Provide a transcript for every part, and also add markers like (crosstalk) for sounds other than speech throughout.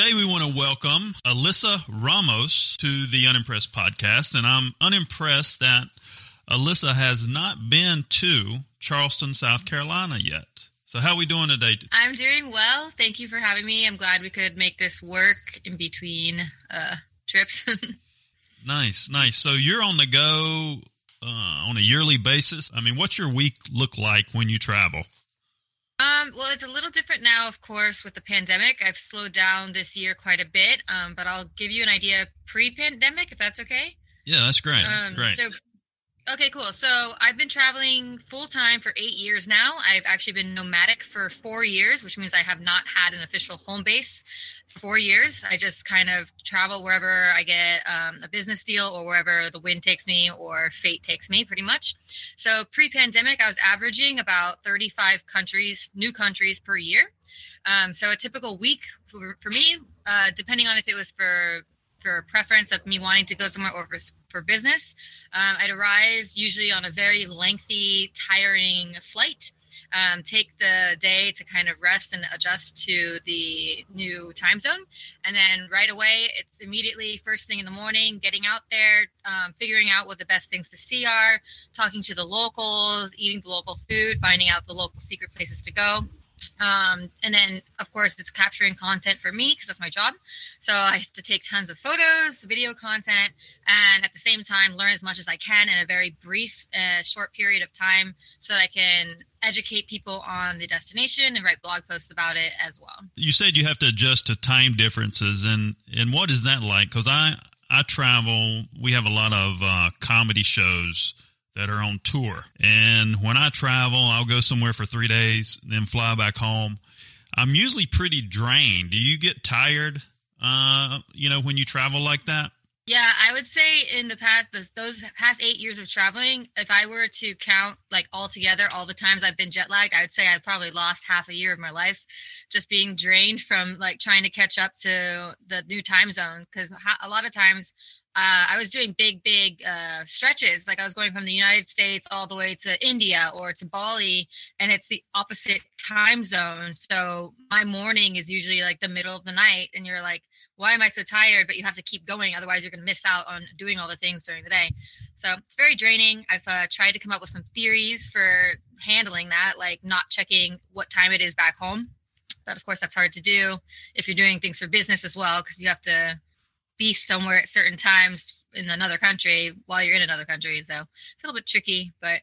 Today, we want to welcome Alyssa Ramos to the Unimpressed podcast. And I'm unimpressed that Alyssa has not been to Charleston, South Carolina yet. So, how are we doing today? I'm doing well. Thank you for having me. I'm glad we could make this work in between uh, trips. (laughs) nice, nice. So, you're on the go uh, on a yearly basis. I mean, what's your week look like when you travel? Um, well, it's a little different now, of course, with the pandemic. I've slowed down this year quite a bit, um, but I'll give you an idea pre-pandemic, if that's okay. Yeah, that's great. Um, great. So, okay, cool. So I've been traveling full time for eight years now. I've actually been nomadic for four years, which means I have not had an official home base for four years. I just kind of travel wherever I get um, a business deal or wherever the wind takes me or fate takes me, pretty much. So pre pandemic, I was averaging about 35 countries, new countries per year. Um, so a typical week for, for me, uh, depending on if it was for for preference of me wanting to go somewhere or for, for business, um, I'd arrive usually on a very lengthy, tiring flight um, take the day to kind of rest and adjust to the new time zone. And then right away, it's immediately first thing in the morning, getting out there, um, figuring out what the best things to see are, talking to the locals, eating the local food, finding out the local secret places to go. Um, and then, of course, it's capturing content for me because that's my job. So I have to take tons of photos, video content, and at the same time, learn as much as I can in a very brief, uh, short period of time so that I can educate people on the destination and write blog posts about it as well. You said you have to adjust to time differences, and and what is that like? Because I I travel. We have a lot of uh, comedy shows that are on tour. And when I travel, I'll go somewhere for three days, then fly back home. I'm usually pretty drained. Do you get tired, uh, you know, when you travel like that? Yeah, I would say in the past, those past eight years of traveling, if I were to count like all together, all the times I've been jet lagged, I would say I probably lost half a year of my life just being drained from like trying to catch up to the new time zone. Because a lot of times uh, I was doing big, big uh, stretches. Like I was going from the United States all the way to India or to Bali, and it's the opposite time zone. So my morning is usually like the middle of the night, and you're like, why am I so tired? But you have to keep going, otherwise you're going to miss out on doing all the things during the day. So it's very draining. I've uh, tried to come up with some theories for handling that, like not checking what time it is back home. But of course, that's hard to do if you're doing things for business as well, because you have to be somewhere at certain times in another country while you're in another country. So it's a little bit tricky, but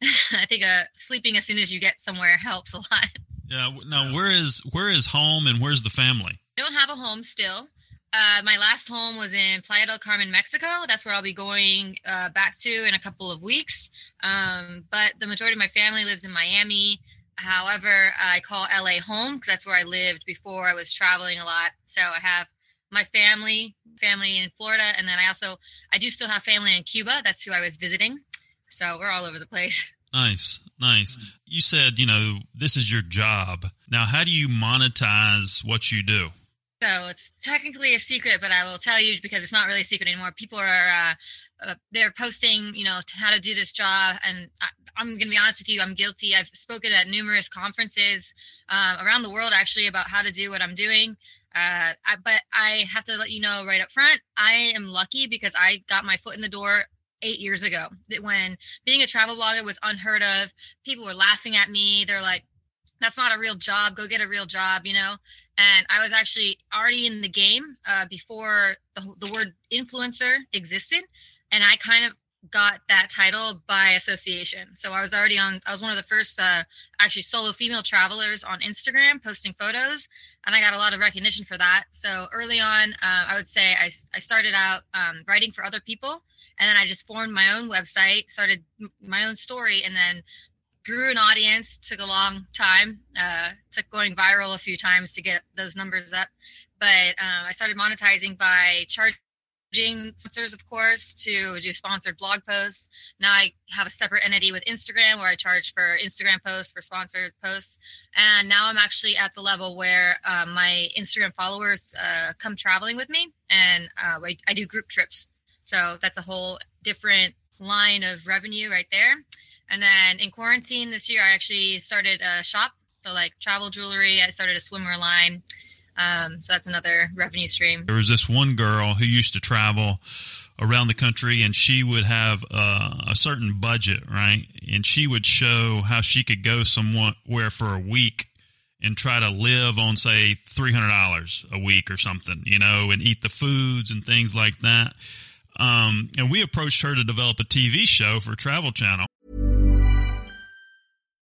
(laughs) I think uh, sleeping as soon as you get somewhere helps a lot. Yeah. Now, where is where is home and where's the family? I don't have a home still. Uh, my last home was in Playa del Carmen, Mexico. That's where I'll be going uh, back to in a couple of weeks. Um, but the majority of my family lives in Miami. However, I call LA home because that's where I lived before I was traveling a lot. So I have my family, family in Florida, and then I also I do still have family in Cuba. That's who I was visiting. So we're all over the place. (laughs) Nice, nice. You said you know this is your job. Now, how do you monetize what you do? So it's technically a secret, but I will tell you because it's not really a secret anymore. People are uh, uh, they're posting, you know, how to do this job, and I, am going to be honest with you, I'm guilty. I've spoken at numerous conferences uh, around the world actually about how to do what I'm doing. Uh, I, but I have to let you know right up front, I am lucky because I got my foot in the door eight years ago. That when being a travel blogger was unheard of, people were laughing at me. They're like, "That's not a real job. Go get a real job," you know. And I was actually already in the game uh, before the, the word influencer existed, and I kind of got that title by association. So I was already on, I was one of the first uh, actually solo female travelers on Instagram posting photos, and I got a lot of recognition for that. So early on, uh, I would say I, I started out um, writing for other people, and then I just formed my own website, started my own story, and then grew an audience. Took a long time. Uh, took going viral a few times to get those numbers up. But um, I started monetizing by charging sponsors, of course, to do sponsored blog posts. Now I have a separate entity with Instagram where I charge for Instagram posts, for sponsored posts. And now I'm actually at the level where um, my Instagram followers uh, come traveling with me and uh, I, I do group trips. So that's a whole different line of revenue right there. And then in quarantine this year, I actually started a shop. So, like travel jewelry, I started a swimwear line. Um, so that's another revenue stream. There was this one girl who used to travel around the country and she would have uh, a certain budget, right? And she would show how she could go somewhere for a week and try to live on, say, $300 a week or something, you know, and eat the foods and things like that. Um, and we approached her to develop a TV show for Travel Channel.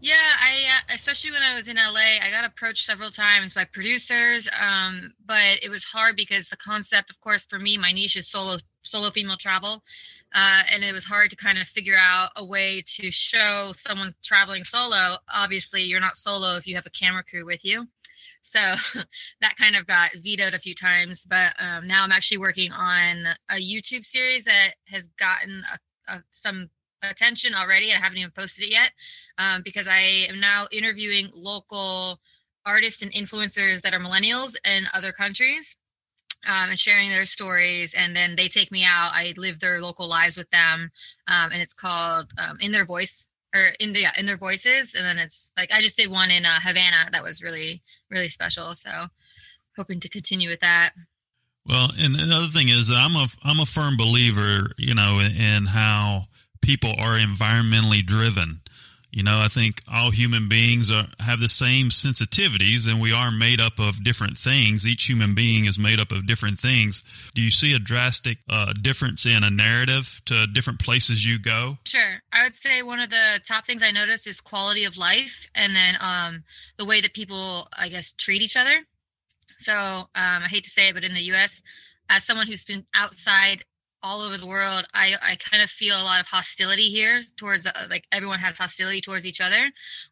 Yeah, I uh, especially when I was in LA, I got approached several times by producers, um, but it was hard because the concept, of course, for me, my niche is solo solo female travel, uh, and it was hard to kind of figure out a way to show someone traveling solo. Obviously, you're not solo if you have a camera crew with you, so (laughs) that kind of got vetoed a few times. But um, now I'm actually working on a YouTube series that has gotten a, a, some attention already. I haven't even posted it yet um, because I am now interviewing local artists and influencers that are millennials in other countries um, and sharing their stories. And then they take me out. I live their local lives with them, um, and it's called um, In Their Voice or in the yeah, in their voices. And then it's like I just did one in uh, Havana that was really really special. So hoping to continue with that. Well, and another thing is I'm a I'm a firm believer, you know, in how people are environmentally driven. You know, I think all human beings are, have the same sensitivities, and we are made up of different things. Each human being is made up of different things. Do you see a drastic uh, difference in a narrative to different places you go? Sure. I would say one of the top things I noticed is quality of life, and then um, the way that people, I guess, treat each other. So um, I hate to say it, but in the U.S., as someone who's been outside all over the world i i kind of feel a lot of hostility here towards uh, like everyone has hostility towards each other.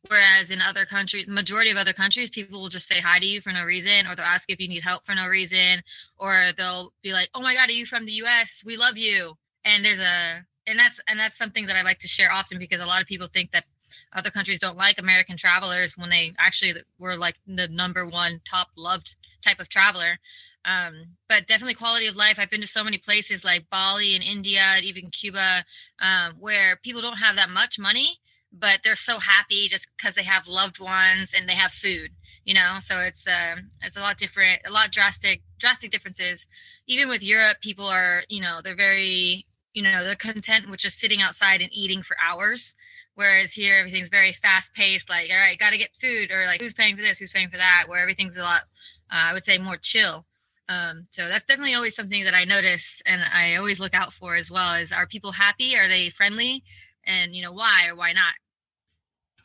Whereas in other countries majority of other countries people will just say hi to you for no reason or they'll ask if you need help for no reason or they'll be like oh my god are you from the us we love you. And there's a and that's and that's something that i like to share often because a lot of people think that other countries don't like american travelers when they actually were like the number one top loved type of traveler um, but definitely quality of life. I've been to so many places like Bali and India, even Cuba, um, where people don't have that much money, but they're so happy just because they have loved ones and they have food. You know, so it's uh, it's a lot different, a lot drastic, drastic differences. Even with Europe, people are, you know, they're very, you know, they're content with just sitting outside and eating for hours. Whereas here, everything's very fast paced. Like, all right, got to get food, or like, who's paying for this? Who's paying for that? Where everything's a lot, uh, I would say, more chill. Um, so that's definitely always something that I notice and I always look out for as well is are people happy? Are they friendly? And you know, why or why not?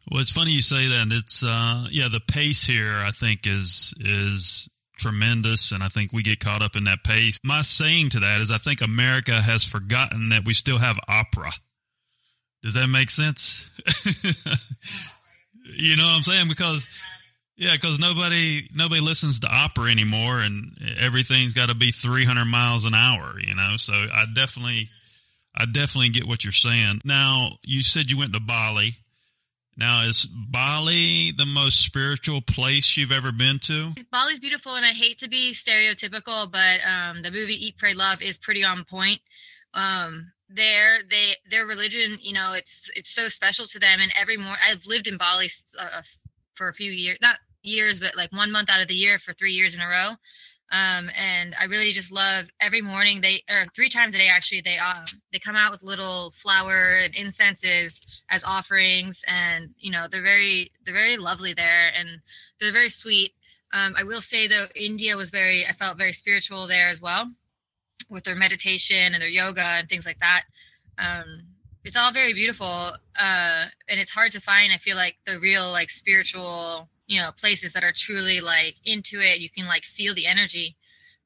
Well, it's funny you say that. It's uh, yeah, the pace here I think is is tremendous, and I think we get caught up in that pace. My saying to that is, I think America has forgotten that we still have opera. Does that make sense? (laughs) you know what I'm saying? Because Yeah, because nobody nobody listens to opera anymore, and everything's got to be 300 miles an hour. You know, so I definitely, I definitely get what you're saying. Now, you said you went to Bali. Now, is Bali the most spiritual place you've ever been to? Bali's beautiful, and I hate to be stereotypical, but um, the movie Eat, Pray, Love is pretty on point. Um, there, they their religion, you know, it's it's so special to them, and every morning I've lived in Bali uh, for a few years, not years, but like one month out of the year for three years in a row. Um, and I really just love every morning they or three times a day actually they uh, they come out with little flower and incenses as offerings and you know they're very they're very lovely there and they're very sweet. Um, I will say though India was very I felt very spiritual there as well with their meditation and their yoga and things like that. Um, it's all very beautiful uh, and it's hard to find. I feel like the real like spiritual you know places that are truly like into it. You can like feel the energy.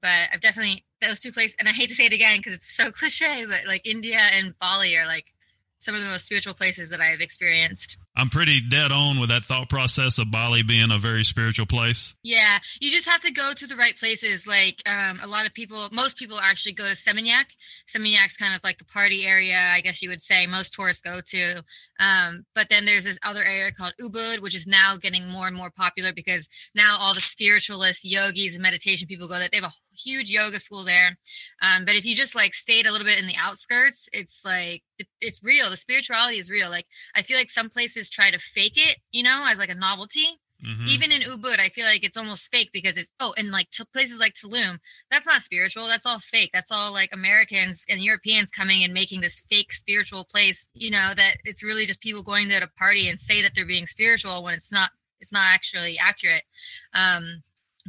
But i've definitely those two places and i hate to say it again because it's so (laughs) cliche but like india and bali are like some of the most spiritual places that i've experienced I'm pretty dead on with that thought process of Bali being a very spiritual place. Yeah, you just have to go to the right places. Like um, a lot of people, most people actually go to Seminyak. Seminyak's kind of like the party area, I guess you would say. Most tourists go to. Um, but then there's this other area called Ubud, which is now getting more and more popular because now all the spiritualists, yogis, and meditation people go there. They have a huge yoga school there. Um, but if you just like stayed a little bit in the outskirts, it's like it's real. The spirituality is real. Like I feel like some places try to fake it, you know, as like a novelty. Mm-hmm. Even in Ubud, I feel like it's almost fake because it's oh, and like to places like Tulum, that's not spiritual. That's all fake. That's all like Americans and Europeans coming and making this fake spiritual place. You know that it's really just people going there to party and say that they're being spiritual when it's not. It's not actually accurate. Um,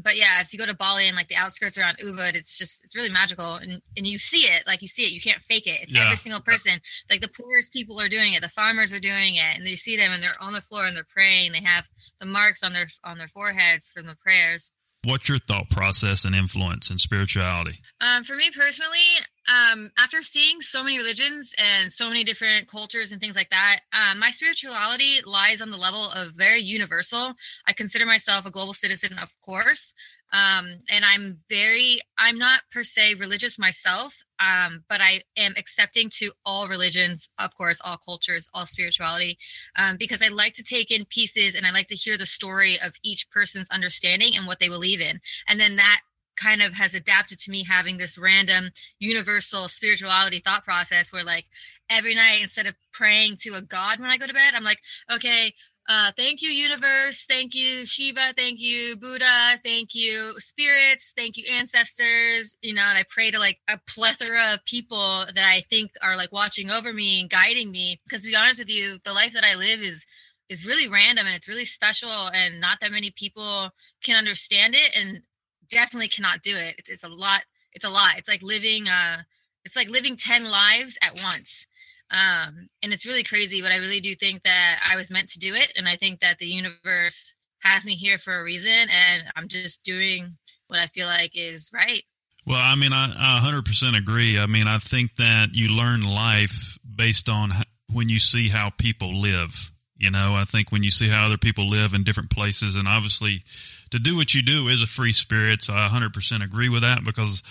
but yeah, if you go to Bali and like the outskirts around Ubud, it's just it's really magical, and and you see it, like you see it, you can't fake it. It's yeah. every single person. Like the poorest people are doing it, the farmers are doing it, and you see them and they're on the floor and they're praying. They have the marks on their on their foreheads from the prayers. What's your thought process and influence in spirituality? Um, for me personally, um, after seeing so many religions and so many different cultures and things like that, um, my spirituality lies on the level of very universal. I consider myself a global citizen, of course, um, and I'm very, I'm not per se religious myself, um, but I am accepting to all religions, of course, all cultures, all spirituality, um, because I like to take in pieces and I like to hear the story of each person's understanding and what they believe in. And then that kind of has adapted to me having this random universal spirituality thought process where like every night instead of praying to a god when I go to bed, I'm like, okay, uh, thank you, universe. Thank you, Shiva. Thank you, Buddha. Thank you, spirits. Thank you, ancestors. You know, and I pray to like a plethora of people that I think are like watching over me and guiding me. Because to be honest with you, the life that I live is is really random and it's really special, and not that many people can understand it, and definitely cannot do it. It's, it's a lot. It's a lot. It's like living. Uh, it's like living ten lives at once um, and it's really crazy, but I really do think that I was meant to do it. And I think that the universe has me here for a reason. And I'm just doing what I feel like is right. Well, I mean, I, I 100% agree. I mean, I think that you learn life based on when you see how people live. You know, I think when you see how other people live in different places, and obviously to do what you do is a free spirit. So I 100% agree with that because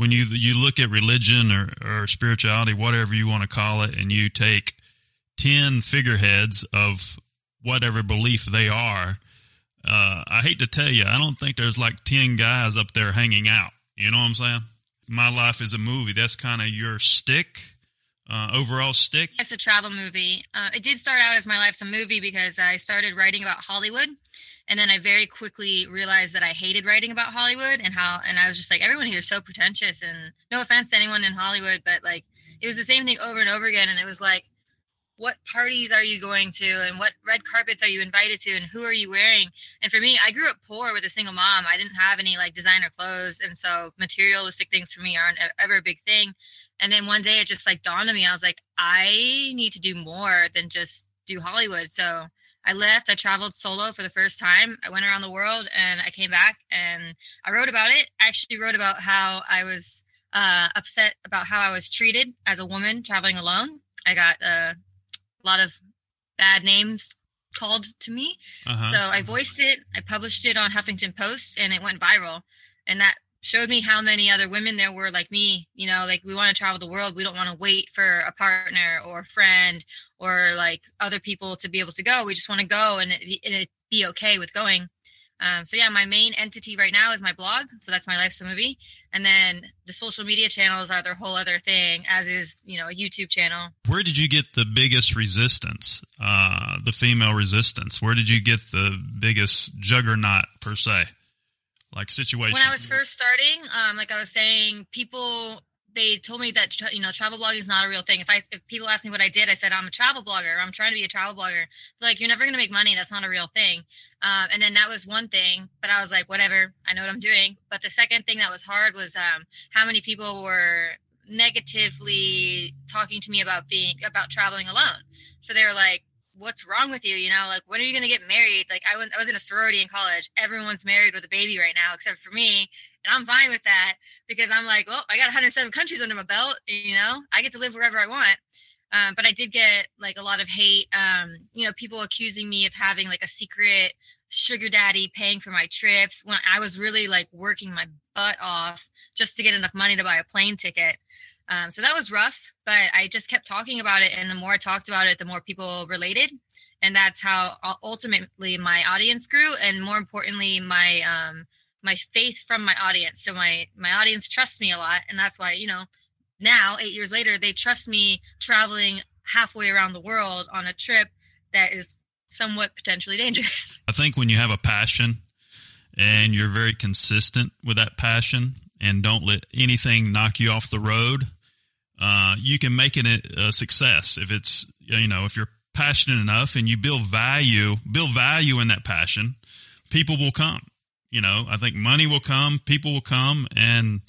when you you look at religion or, or spirituality, whatever you want to call it, and you take ten figureheads of whatever belief they are, uh, I hate to tell you, I don't think there's like ten guys up there hanging out. You know what I'm saying? My life is a movie. That's kind of your stick. Uh, overall stick? It's a travel movie. Uh, it did start out as my life's a movie because I started writing about Hollywood and then I very quickly realized that I hated writing about Hollywood and how, and I was just like, everyone here is so pretentious. And no offense to anyone in Hollywood, but like it was the same thing over and over again. And it was like, what parties are you going to and what red carpets are you invited to and who are you wearing and for me i grew up poor with a single mom i didn't have any like designer clothes and so materialistic things for me aren't ever a big thing and then one day it just like dawned on me i was like i need to do more than just do hollywood so I left. I traveled solo for the first time. I went around the world and I came back and I wrote about it. I actually wrote about how I was uh, upset about how I was treated as a woman traveling alone. I got uh, a lot of bad names called to me. Uh-huh. So I voiced it, I published it on Huffington Post, and it went viral. And that showed me how many other women there were like me. You know, like we want to travel the world. We don't want to wait for a partner or a friend or like other people to be able to go. We just want to go and it, and it be okay with going. Um, so yeah, my main entity right now is my blog. So that's my life's a movie, and then the social media channels are their whole other thing, as is you know a YouTube channel. Where did you get the biggest resistance? Uh, the female resistance. Where did you get the biggest juggernaut per se? Like situation. When I was first starting, um, like I was saying, people they told me that you know travel blogging is not a real thing. If I if people ask me what I did, I said I'm a travel blogger. I'm trying to be a travel blogger. They're like you're never going to make money. That's not a real thing. Um, and then that was one thing, but I was like, whatever. I know what I'm doing. But the second thing that was hard was um, how many people were negatively talking to me about being about traveling alone. So they were like, what's wrong with you? You know, like when are you going to get married? Like I, went, I was in a sorority in college. Everyone's married with a baby right now, except for me. And I'm fine with that because I'm like, well, I got 107 countries under my belt. You know, I get to live wherever I want. Um, but I did get like a lot of hate. Um, you know, people accusing me of having like a secret sugar daddy paying for my trips when I was really like working my butt off just to get enough money to buy a plane ticket. Um, so that was rough, but I just kept talking about it. And the more I talked about it, the more people related. And that's how ultimately my audience grew. And more importantly, my, um, my faith from my audience. So my, my audience trusts me a lot. And that's why, you know, now eight years later, they trust me traveling halfway around the world on a trip that is somewhat potentially dangerous. (laughs) I think when you have a passion and you're very consistent with that passion and don't let anything knock you off the road, uh, you can make it a, success if it's you know if you're passionate enough and you build value build value in that passion people will come you know. I think money will come people will come and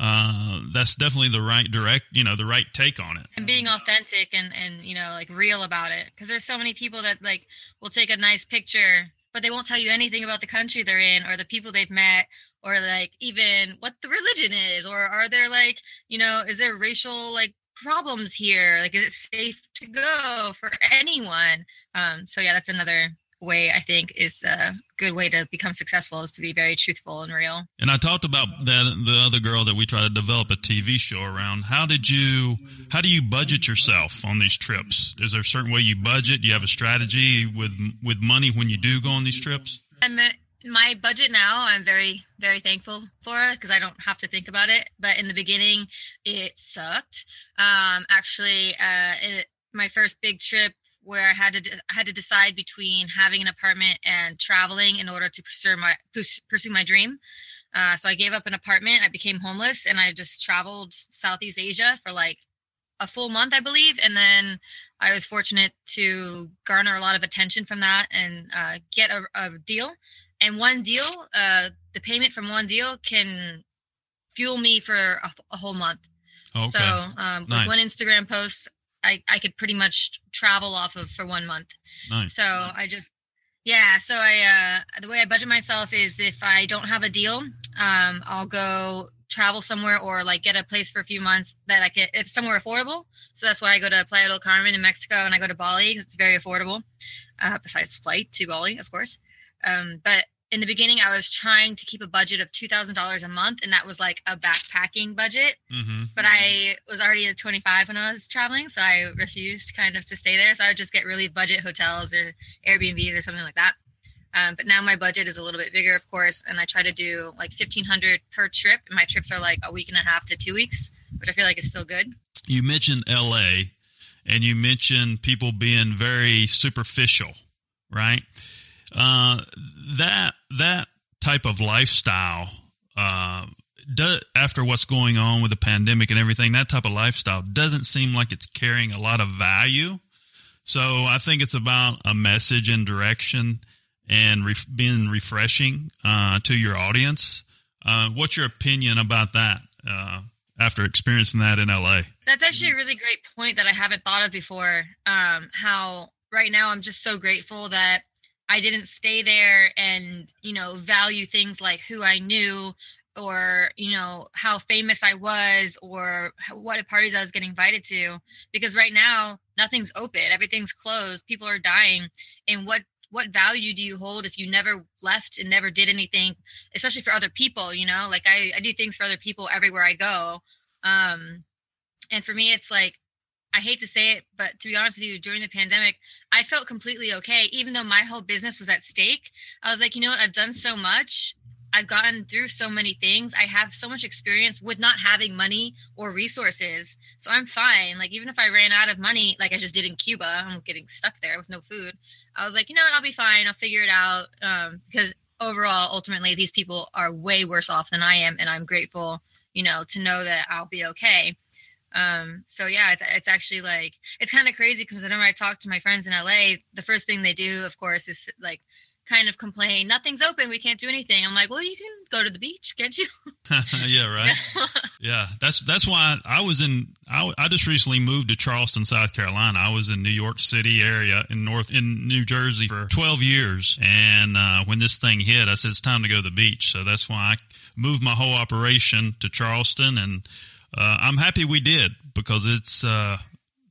uh, that's definitely the right direct you know the right take on it. And being authentic and and you know like real about it. Because there's so many people that like will take a nice picture but they won't tell you anything about the country they're in or the people they've met or like even what the religion is or are there like you know is there racial like problems here? Like is it safe to go for anyone? Um so yeah that's another way i think is a good way to become successful is to be very truthful and real. And i talked about that the other girl that we try to develop a tv show around. How did you how do you budget yourself on these trips? Is there a certain way you budget? Do you have a strategy with with money when you do go on these trips? I'm my budget now i'm very very thankful for because i don't have to think about it. But in the beginning it sucked. Um actually uh it, my first big trip where i had to I had to decide between having an apartment and traveling in order to pursue my pursue my dream. Uh, so i gave up an apartment. I became homeless and i just traveled southeast asia for like a full month i believe. And then i was fortunate to garner a lot of attention from that and uh, get a, a deal. And one deal uh the payment from one deal can fuel me for a, a whole month. Okay. so um Nice. with one instagram post i i could pretty much travel off of for one month. Nice. So i just yeah so i uh the way i budget myself is if i don't have a deal um i'll go travel somewhere or like get a place for a few months that i can it's somewhere affordable. So that's why i go to playa del carmen in mexico and i go to bali 'cause it's very affordable uh, besides flight to bali of course. Um, but in the beginning, I was trying to keep a budget of two thousand dollars a month, and that was like a backpacking budget. mm-hmm. But I was already at twenty five when I was traveling, so I refused kind of to stay there. So I would just get really budget hotels or Airbnbs or something like that. Um, but now my budget is a little bit bigger, of course, and I try to do like fifteen hundred per trip. And my trips are like a week and a half to two weeks, which I feel like is still good. you mentioned la and you mentioned people being very superficial right uh, that that type of lifestyle uh, do, after what's going on with the pandemic and everything that type of lifestyle doesn't seem like it's carrying a lot of value. So i think it's about a message and direction and ref- being refreshing uh, to your audience. Uh, what's your opinion about that uh, after experiencing that in la That's actually a really great point that I haven't thought of before. Um, how right now I'm just so grateful that I didn't stay there and, you know, value things like who I knew or you know how famous I was or what parties I was getting invited to because right now nothing's open. Everything's closed. People are dying. And what what value do you hold if you never left and never did anything especially for other people you know? Like I, I do things for other people everywhere I go. Um and for me it's like I hate to say it, but to be honest with you, during the pandemic, I felt completely okay. Even though my whole business was at stake, I was like, you know what? I've done so much. I've gotten through so many things. I have so much experience with not having money or resources. So I'm fine. Like, even if I ran out of money, like I just did in Cuba, I'm getting stuck there with no food. I was like, you know what? I'll be fine. I'll figure it out. Um, because overall, ultimately, these people are way worse off than I am. And I'm grateful, you know, to know that I'll be okay. Um, so yeah, it's, it's actually like, it's kind of crazy because whenever I talk to my friends in LA, the first thing they do, of course, is like kind of complain, nothing's open, we can't do anything. I'm like, well, you can go to the beach, can't you? (laughs) yeah, right. (laughs) yeah, that's that's why I was in. I, I just recently moved to Charleston, South Carolina. I was in New York City area in North in New Jersey for 12 years, and uh, when this thing hit, I said it's time to go to the beach. So that's why I moved my whole operation to Charleston, and uh, I'm happy we did because it's. Uh,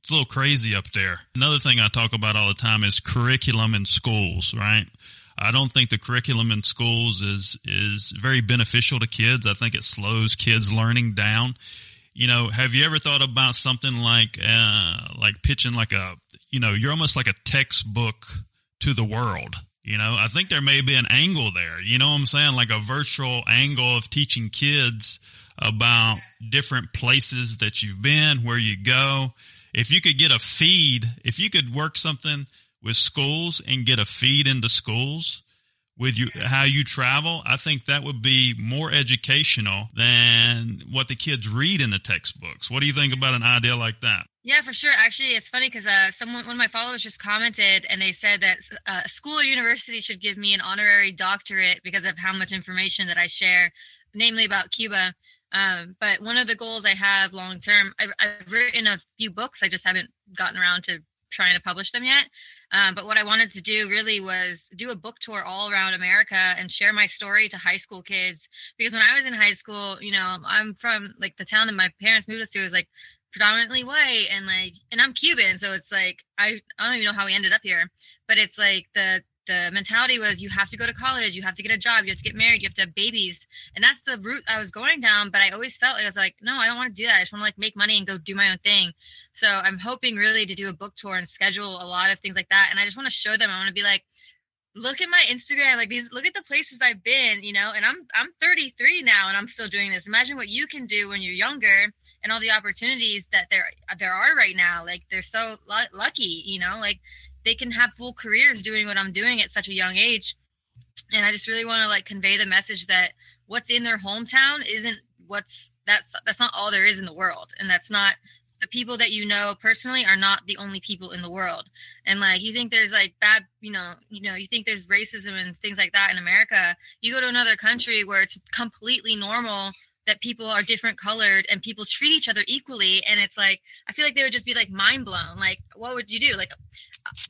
it's a little crazy up there. Another thing I talk about all the time is curriculum in schools, right? I don't think the curriculum in schools is is very beneficial to kids. I think it slows kids learning down. You know, have you ever thought about something like uh, like pitching like a you know you're almost like a textbook to the world. You know, I think there may be an angle there. You know what I'm saying? Like a virtual angle of teaching kids about different places that you've been, where you go. If you could get a feed, if you could work something with schools and get a feed into schools with you how you travel i think that would be more educational than what the kids read in the textbooks. What do you think about an idea like that? Yeah for sure. Actually it's funny because uh, someone one of my followers just commented and they said that uh, a school or university should give me an honorary doctorate because of how much information that i share namely about cuba um, but one of the goals i have long term I've, I've written a few books i just haven't gotten around to trying to publish them yet. Um, but what I wanted to do really was do a book tour all around America and share my story to high school kids. Because when I was in high school, you know, I'm from like the town that my parents moved us to is like predominantly white and like, and I'm Cuban. So it's like, I, I don't even know how we ended up here, but it's like the, the mentality was you have to go to college, you have to get a job, you have to get married, you have to have babies. And that's the route I was going down. But I always felt like I was like, no, I don't want to do that. I just want to like make money and go do my own thing. So I'm hoping really to do a book tour and schedule a lot of things like that. And I just want to show them, I want to be like, look at my Instagram, like these, look at the places I've been, you know, and I'm, I'm 33 now and I'm still doing this. Imagine what you can do when you're younger and all the opportunities that there, there are right now. Like they're so l- lucky, you know, like they can have full careers doing what I'm doing at such a young age. And I just really want to like convey the message that what's in their hometown isn't what's that's that's not all there is in the world. And that's not the people that you know personally are not the only people in the world. And like you think there's like bad, you know, you know, you think there's racism and things like that in America. You go to another country where it's completely normal that people are different colored and people treat each other equally and it's like i feel like they would just be like mind blown like what would you do like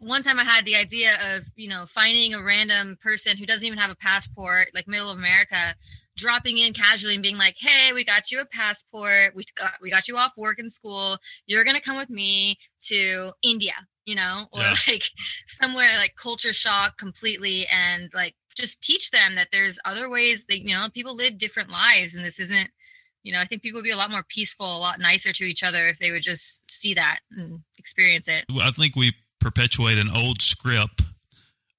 one time I had the idea of, you know, finding a random person who doesn't even have a passport, like middle of America, dropping in casually and being like, "Hey, we got you a passport. We got we got you off work and school. You're gonna come with me to India, you know, or yeah. like somewhere like culture shock completely, and like just teach them that there's other ways that you know people live different lives, and this isn't." You know, I think people would be a lot more peaceful, a lot nicer to each other if they would just see that and experience it. I think we perpetuate an old script.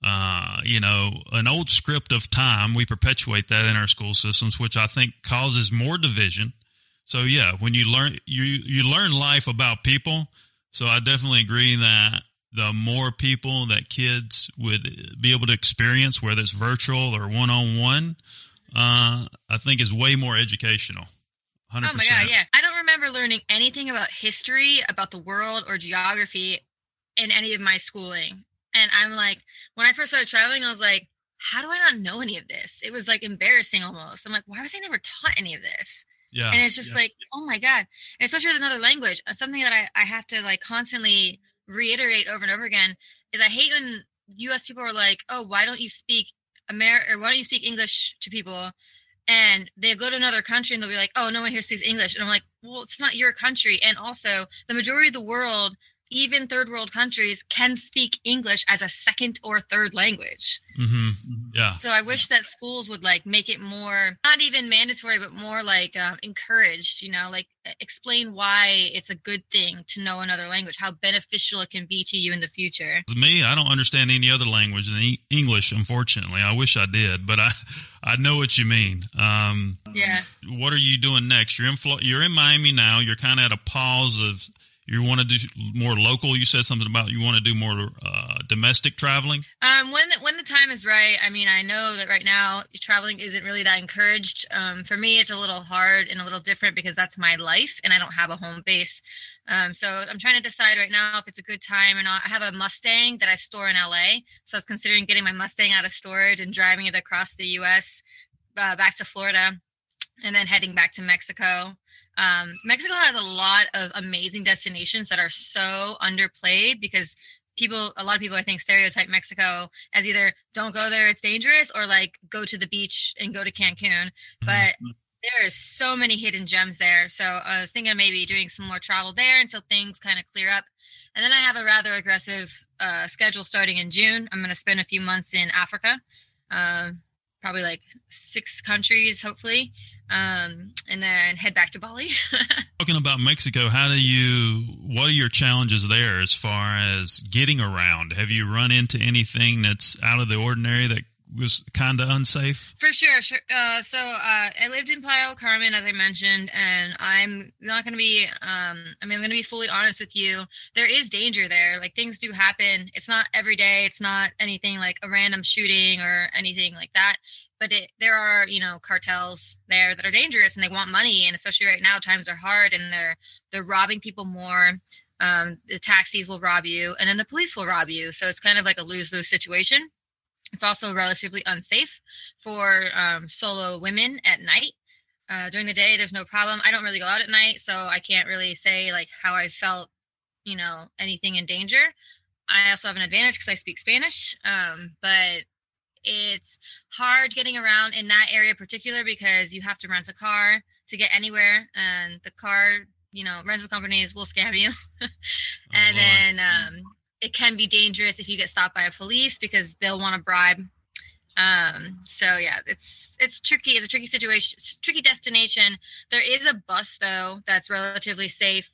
Uh, you know, an old script of time. We perpetuate that in our school systems, which I think causes more division. So yeah, when you learn you you learn life about people. So I definitely agree that the more people that kids would be able to experience, whether it's virtual or one on one, I think is way more educational. 100%. Oh my god, yeah. I don't remember learning anything about history, about the world, or geography in any of my schooling. And I'm like, when I first started traveling, I was like, how do I not know any of this? It was like embarrassing almost. I'm like, why was I never taught any of this? Yeah. And it's just yeah. like, oh my God. And especially with another language, uh, something that I, I have to like constantly reiterate over and over again is I hate when US people are like, oh, why don't you speak Amer or why don't you speak English to people? and they go to another country and they'll be like, "Oh, no one here speaks English," and I'm like, "Well, it's not your country." And also, the majority of the world, even third world countries, can speak English as a second or third language. hmm Yeah. So I wish that schools would like make it more, not even mandatory, but more like um, encouraged. You know, like explain why it's a good thing to know another language, how beneficial it can be to you in the future. Me, I don't understand any other language than e- English. Unfortunately, I wish I did, but I, I know what you mean. Um, Yeah. what are you doing next? You're in Flo- you're in Miami now. You're kind of at a pause of you want to do more local. You said something about you want to do more uh, domestic traveling. Um, when the, when the time is right, I mean, I know that right now traveling isn't really that encouraged. Um, for me, it's a little hard and a little different because that's my life, and I don't have a home base. Um, so I'm trying to decide right now if it's a good time or not. I have a Mustang that I store in LA, so I was considering getting my Mustang out of storage and driving it across the U.S. Uh, back to Florida, and then heading back to Mexico. Um, Mexico has a lot of amazing destinations that are so underplayed because people a lot of people i think stereotype mexico as either don't go there it's dangerous or like go to the beach and go to cancun. But there are so many hidden gems there. So i was thinking maybe doing some more travel there until things kind of clear up. And then i have a rather aggressive uh, schedule starting in june. I'm going to spend a few months in africa um, probably like six countries hopefully um, and then head back to bali (laughs) Talking about Mexico, how do you? What are your challenges there as far as getting around? Have you run into anything that's out of the ordinary that was kind of unsafe? For sure, sure. Uh, so uh, I lived in Playa del Carmen, as I mentioned, and I'm not going to be. Um, I mean, I'm going to be fully honest with you. There is danger there. Like things do happen. It's not every day. It's not anything like a random shooting or anything like that. But it, there are, you know, cartels there that are dangerous and they want money, and especially right now, times are hard, and they're they're robbing people more. Um, the taxis will rob you, and then the police will rob you. So it's kind of like a lose lose situation. It's also relatively unsafe for um, solo women at night. Uh, during the day, there's no problem. I don't really go out at night, so I can't really say like how I felt, you know, anything in danger. I also have an advantage because I speak Spanish, um, but it's hard getting around in that area in particular because you have to rent a car to get anywhere, and the car, you know, rental companies will scam you, (laughs) and Lord. then um, it can be dangerous if you get stopped by a police because they'll want to bribe. Um, so yeah, it's it's tricky. It's a tricky situation, a tricky destination. There is a bus though that's relatively safe.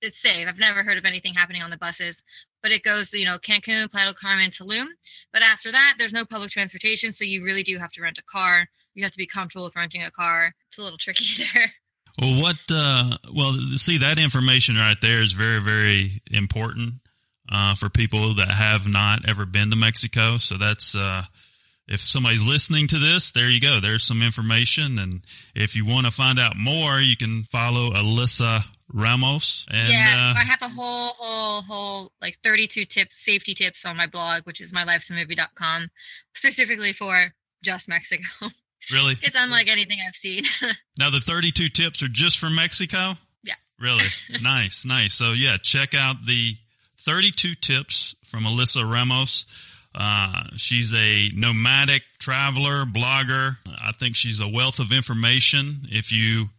It's safe. I've never heard of anything happening on the buses, but it goes, you know, Cancun, Playa del Carmen, Tulum. But after that, there's no public transportation, so you really do have to rent a car. You have to be comfortable with renting a car. It's a little (laughs) tricky there. Well, what? Uh, well, see, that information right there is very, very important uh, for people that have not ever been to Mexico. So that's uh, if somebody's listening to this, there you go. There's some information, and if you want to find out more, you can follow Alyssa Ramos. And yeah, uh, I have a whole, whole, whole like 32 tips, safety tips on my blog, which is mylifesamovie.com, specifically for just Mexico. (laughs) really, it's unlike anything I've seen. (laughs) now the 32 tips are just for Mexico. Yeah. Really (laughs) nice, nice. So yeah, check out the 32 tips from Alyssa Ramos. Uh, she's a nomadic traveler, blogger. I think she's a wealth of information. If you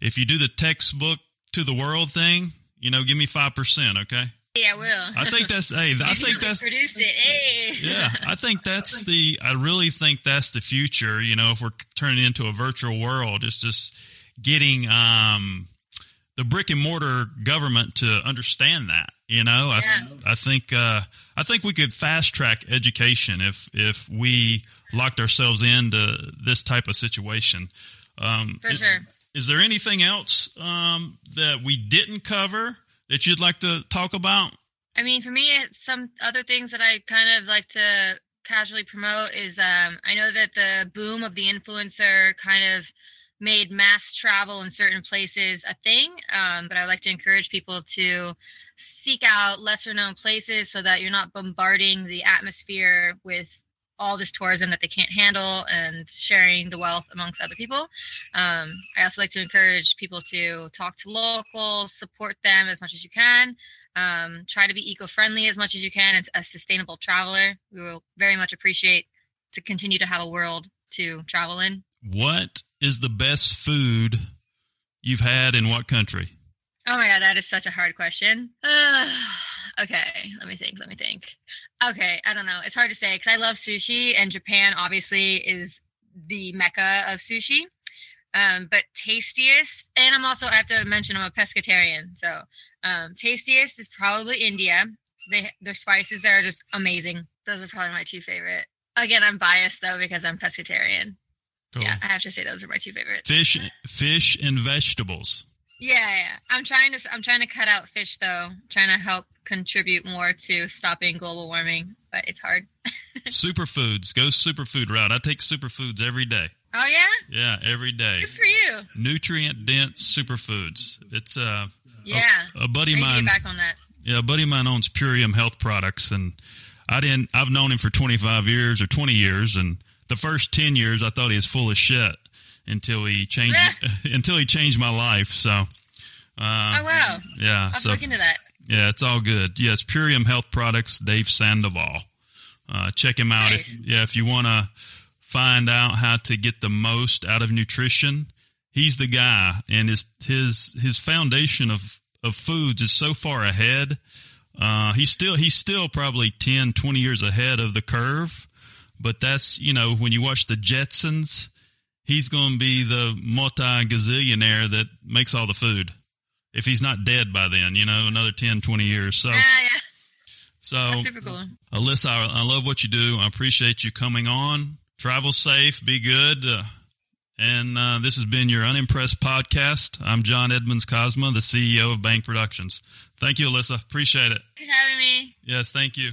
if you do the textbook to the world thing, you know, give me five percent, okay? yeah, I will. I think that's hey, I think that's produce it. Hey. yeah, I think that's the. I really think that's the future. You know, if we're turning into a virtual world, it's just getting um, the brick and mortar government to understand that. You know, Yeah. I I think uh, I think we could fast track education if if we locked ourselves into this type of situation. Um, For sure. Is there anything else um, that we didn't cover that you'd like to talk about? I mean, for me, some other things that I kind of like to casually promote is um, I know that the boom of the influencer kind of made mass travel in certain places a thing, um, but I like to encourage people to seek out lesser known places so that you're not bombarding the atmosphere with all this tourism that they can't handle and sharing the wealth amongst other people. Um, I also like to encourage people to talk to locals, support them as much as you can. Um, try to be eco-friendly as much as you can as a sustainable traveler. We will very much appreciate to continue to have a world to travel in. What is the best food you've had in what country? Oh my god, that is such a hard question. Uh, (sighs) okay, let me think. Let me think. Okay, I don't know. It's hard to say because I love sushi, and Japan obviously is the mecca of sushi. Um, but tastiest, and I'm also I have to mention I'm a pescatarian, so um, tastiest is probably India. They their spices there are just amazing. Those are probably my two favorite. Again, I'm biased though because I'm pescatarian. Cool. Yeah, I have to say those are my two favorites. Fish, fish, and vegetables. Yeah, yeah. I'm trying to I'm trying to cut out fish though. trying to help contribute more to stopping global warming, but it's hard. (laughs) superfoods. Go superfood route. I take superfoods every day. Oh yeah? Yeah, every day. Good for you. Nutrient dense superfoods. It's uh Yeah. a, a buddy of mine. back on that. Yeah, a buddy of mine owns Purium Health Products, and I didn't. I've known him for 25 years or 20 years, and the first 10 years I thought he was full of shit until he changed (laughs) (laughs) until he changed my life. So, uh, Oh wow. yeah, I'll have so to look into that. yeah, it's all good. Yes, Purium Health Products, Dave Sandoval. Uh, check him out. Nice. If, yeah, if you want to find out how to get the most out of nutrition, he's the guy, and his his his foundation of of foods is so far ahead. Uh, he's still he's still probably 10, 20 years ahead of the curve, but that's you know when you watch the Jetsons, he's going to be the multi gazillionaire that makes all the food. If he's not dead by then, you know, another 10, 20 years. So, Yeah, yeah. so cool. Alyssa, I, I love what you do. I appreciate you coming on. Travel safe, be good. Uh, and uh, this has been your Unimpressed podcast. I'm John Edmonds Cosma, the CEO of Bank Productions. Thank you, Alyssa. Appreciate it. Thanks for having me. Yes, thank you.